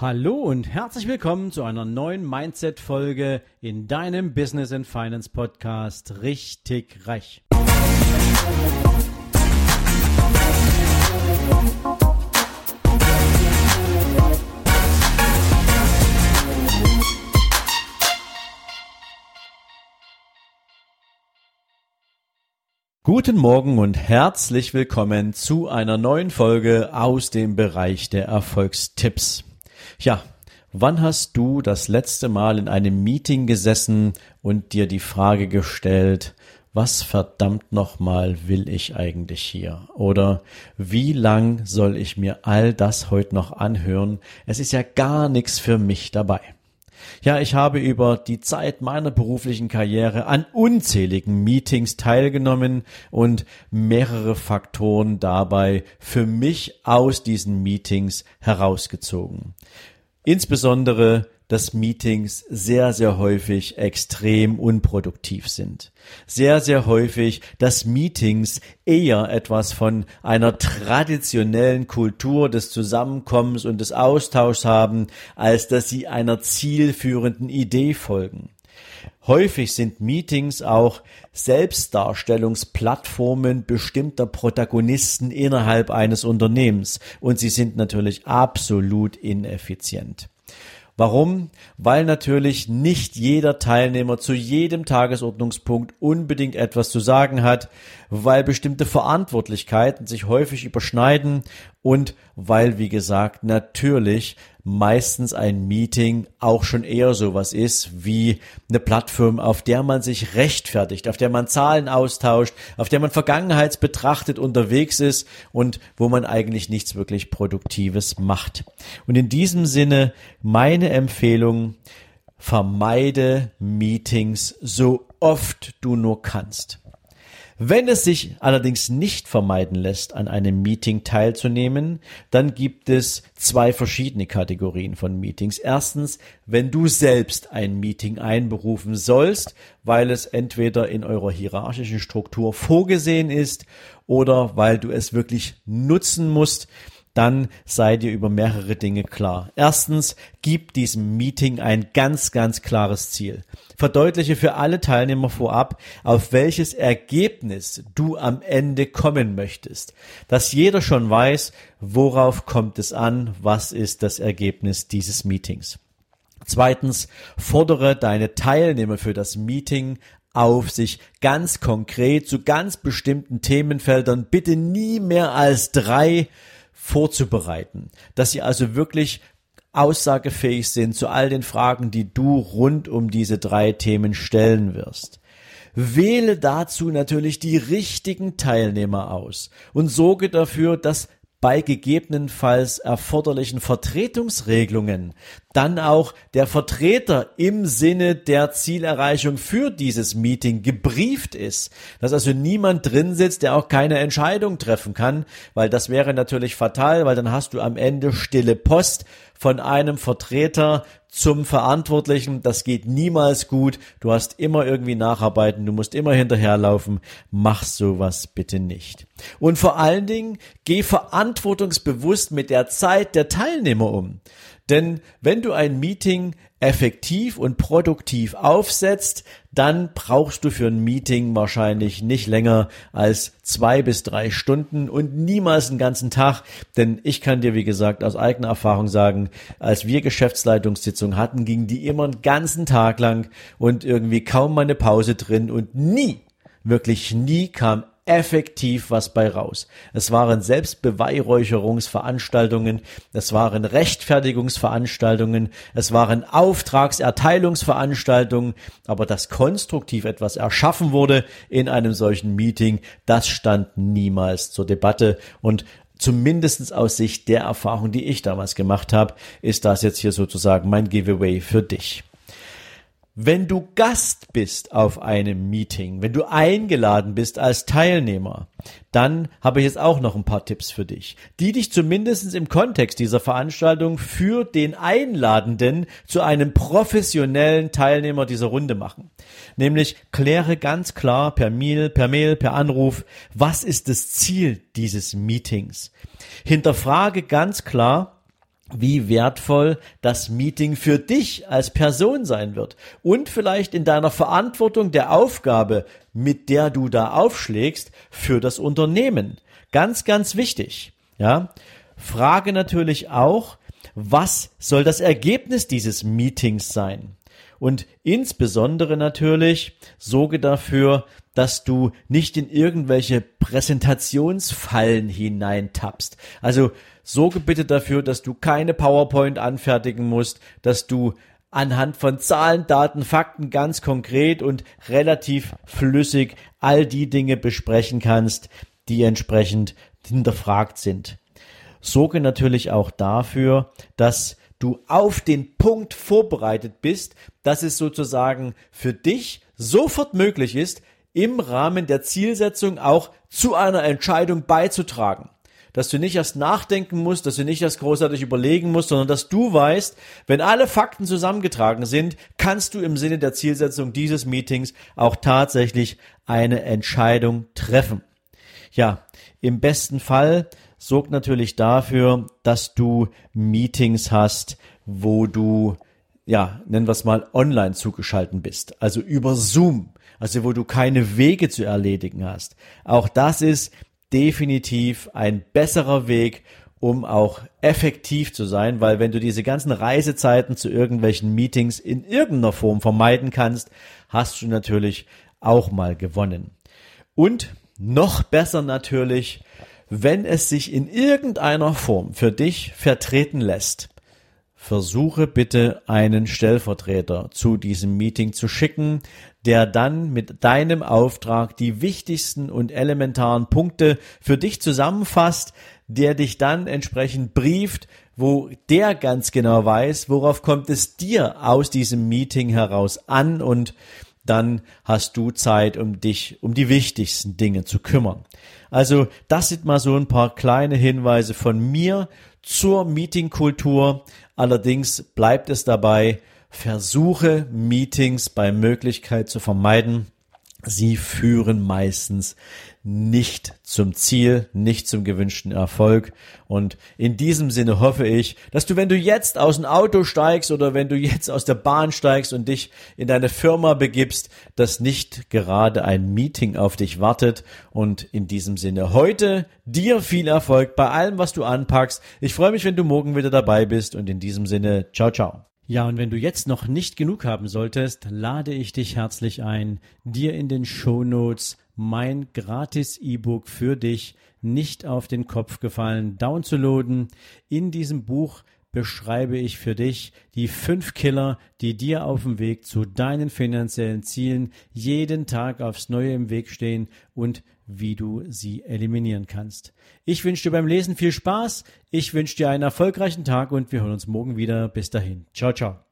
Hallo und herzlich willkommen zu einer neuen Mindset-Folge in deinem Business and Finance Podcast Richtig Reich. Guten Morgen und herzlich willkommen zu einer neuen Folge aus dem Bereich der Erfolgstipps. Ja, wann hast du das letzte Mal in einem Meeting gesessen und dir die Frage gestellt, was verdammt nochmal will ich eigentlich hier? Oder wie lang soll ich mir all das heute noch anhören? Es ist ja gar nichts für mich dabei. Ja, ich habe über die Zeit meiner beruflichen Karriere an unzähligen Meetings teilgenommen und mehrere Faktoren dabei für mich aus diesen Meetings herausgezogen. Insbesondere dass Meetings sehr, sehr häufig extrem unproduktiv sind. Sehr, sehr häufig, dass Meetings eher etwas von einer traditionellen Kultur des Zusammenkommens und des Austauschs haben, als dass sie einer zielführenden Idee folgen. Häufig sind Meetings auch Selbstdarstellungsplattformen bestimmter Protagonisten innerhalb eines Unternehmens und sie sind natürlich absolut ineffizient. Warum? Weil natürlich nicht jeder Teilnehmer zu jedem Tagesordnungspunkt unbedingt etwas zu sagen hat, weil bestimmte Verantwortlichkeiten sich häufig überschneiden und weil, wie gesagt, natürlich meistens ein Meeting auch schon eher sowas ist wie eine Plattform, auf der man sich rechtfertigt, auf der man Zahlen austauscht, auf der man vergangenheitsbetrachtet unterwegs ist und wo man eigentlich nichts wirklich Produktives macht. Und in diesem Sinne meine Empfehlung, vermeide Meetings so oft du nur kannst. Wenn es sich allerdings nicht vermeiden lässt, an einem Meeting teilzunehmen, dann gibt es zwei verschiedene Kategorien von Meetings. Erstens, wenn du selbst ein Meeting einberufen sollst, weil es entweder in eurer hierarchischen Struktur vorgesehen ist oder weil du es wirklich nutzen musst, dann sei dir über mehrere Dinge klar. Erstens, gib diesem Meeting ein ganz, ganz klares Ziel. Verdeutliche für alle Teilnehmer vorab, auf welches Ergebnis du am Ende kommen möchtest. Dass jeder schon weiß, worauf kommt es an, was ist das Ergebnis dieses Meetings. Zweitens, fordere deine Teilnehmer für das Meeting auf, sich ganz konkret zu ganz bestimmten Themenfeldern bitte nie mehr als drei vorzubereiten, dass sie also wirklich aussagefähig sind zu all den Fragen, die du rund um diese drei Themen stellen wirst. Wähle dazu natürlich die richtigen Teilnehmer aus und sorge dafür, dass bei gegebenenfalls erforderlichen Vertretungsregelungen dann auch der Vertreter im Sinne der Zielerreichung für dieses Meeting gebrieft ist, dass also niemand drin sitzt, der auch keine Entscheidung treffen kann, weil das wäre natürlich fatal, weil dann hast du am Ende stille Post von einem Vertreter zum Verantwortlichen. Das geht niemals gut. Du hast immer irgendwie nacharbeiten. Du musst immer hinterherlaufen. Mach sowas bitte nicht. Und vor allen Dingen geh verantwortungsbewusst mit der Zeit der Teilnehmer um. Denn wenn du ein Meeting effektiv und produktiv aufsetzt, dann brauchst du für ein Meeting wahrscheinlich nicht länger als zwei bis drei Stunden und niemals einen ganzen Tag. Denn ich kann dir, wie gesagt, aus eigener Erfahrung sagen, als wir Geschäftsleitungssitzungen hatten, ging die immer einen ganzen Tag lang und irgendwie kaum mal eine Pause drin und nie Wirklich nie kam effektiv was bei raus. Es waren Selbstbeweihräucherungsveranstaltungen, es waren Rechtfertigungsveranstaltungen, es waren Auftragserteilungsveranstaltungen, aber dass konstruktiv etwas erschaffen wurde in einem solchen Meeting, das stand niemals zur Debatte und zumindestens aus Sicht der Erfahrung, die ich damals gemacht habe, ist das jetzt hier sozusagen mein Giveaway für dich. Wenn du Gast bist auf einem Meeting, wenn du eingeladen bist als Teilnehmer, dann habe ich jetzt auch noch ein paar Tipps für dich, die dich zumindest im Kontext dieser Veranstaltung für den Einladenden zu einem professionellen Teilnehmer dieser Runde machen. Nämlich kläre ganz klar per Mail, per Mail, per Anruf, was ist das Ziel dieses Meetings? Hinterfrage ganz klar, wie wertvoll das Meeting für dich als Person sein wird und vielleicht in deiner Verantwortung der Aufgabe, mit der du da aufschlägst, für das Unternehmen. Ganz, ganz wichtig. Ja. Frage natürlich auch, was soll das Ergebnis dieses Meetings sein? Und insbesondere natürlich sorge dafür, dass du nicht in irgendwelche Präsentationsfallen hineintappst. Also sorge bitte dafür, dass du keine PowerPoint anfertigen musst, dass du anhand von Zahlen, Daten, Fakten ganz konkret und relativ flüssig all die Dinge besprechen kannst, die entsprechend hinterfragt sind. Sorge natürlich auch dafür, dass du auf den Punkt vorbereitet bist, dass es sozusagen für dich sofort möglich ist, im Rahmen der Zielsetzung auch zu einer Entscheidung beizutragen. Dass du nicht erst nachdenken musst, dass du nicht erst großartig überlegen musst, sondern dass du weißt, wenn alle Fakten zusammengetragen sind, kannst du im Sinne der Zielsetzung dieses Meetings auch tatsächlich eine Entscheidung treffen. Ja, im besten Fall sorgt natürlich dafür, dass du Meetings hast, wo du, ja, nennen wir es mal, online zugeschalten bist. Also über Zoom. Also wo du keine Wege zu erledigen hast. Auch das ist definitiv ein besserer Weg, um auch effektiv zu sein, weil wenn du diese ganzen Reisezeiten zu irgendwelchen Meetings in irgendeiner Form vermeiden kannst, hast du natürlich auch mal gewonnen. Und noch besser natürlich, wenn es sich in irgendeiner Form für dich vertreten lässt, versuche bitte einen Stellvertreter zu diesem Meeting zu schicken, der dann mit deinem Auftrag die wichtigsten und elementaren Punkte für dich zusammenfasst, der dich dann entsprechend brieft, wo der ganz genau weiß, worauf kommt es dir aus diesem Meeting heraus an und dann hast du Zeit, um dich um die wichtigsten Dinge zu kümmern. Also das sind mal so ein paar kleine Hinweise von mir zur Meetingkultur. Allerdings bleibt es dabei, versuche Meetings bei Möglichkeit zu vermeiden. Sie führen meistens nicht zum Ziel, nicht zum gewünschten Erfolg. Und in diesem Sinne hoffe ich, dass du, wenn du jetzt aus dem Auto steigst oder wenn du jetzt aus der Bahn steigst und dich in deine Firma begibst, dass nicht gerade ein Meeting auf dich wartet. Und in diesem Sinne heute dir viel Erfolg bei allem, was du anpackst. Ich freue mich, wenn du morgen wieder dabei bist. Und in diesem Sinne, ciao, ciao. Ja, und wenn du jetzt noch nicht genug haben solltest, lade ich dich herzlich ein, dir in den Show Notes mein gratis E-Book für dich nicht auf den Kopf gefallen downzuladen. In diesem Buch beschreibe ich für dich die fünf Killer, die dir auf dem Weg zu deinen finanziellen Zielen jeden Tag aufs Neue im Weg stehen und wie du sie eliminieren kannst. Ich wünsche dir beim Lesen viel Spaß, ich wünsche dir einen erfolgreichen Tag und wir hören uns morgen wieder. Bis dahin. Ciao, ciao.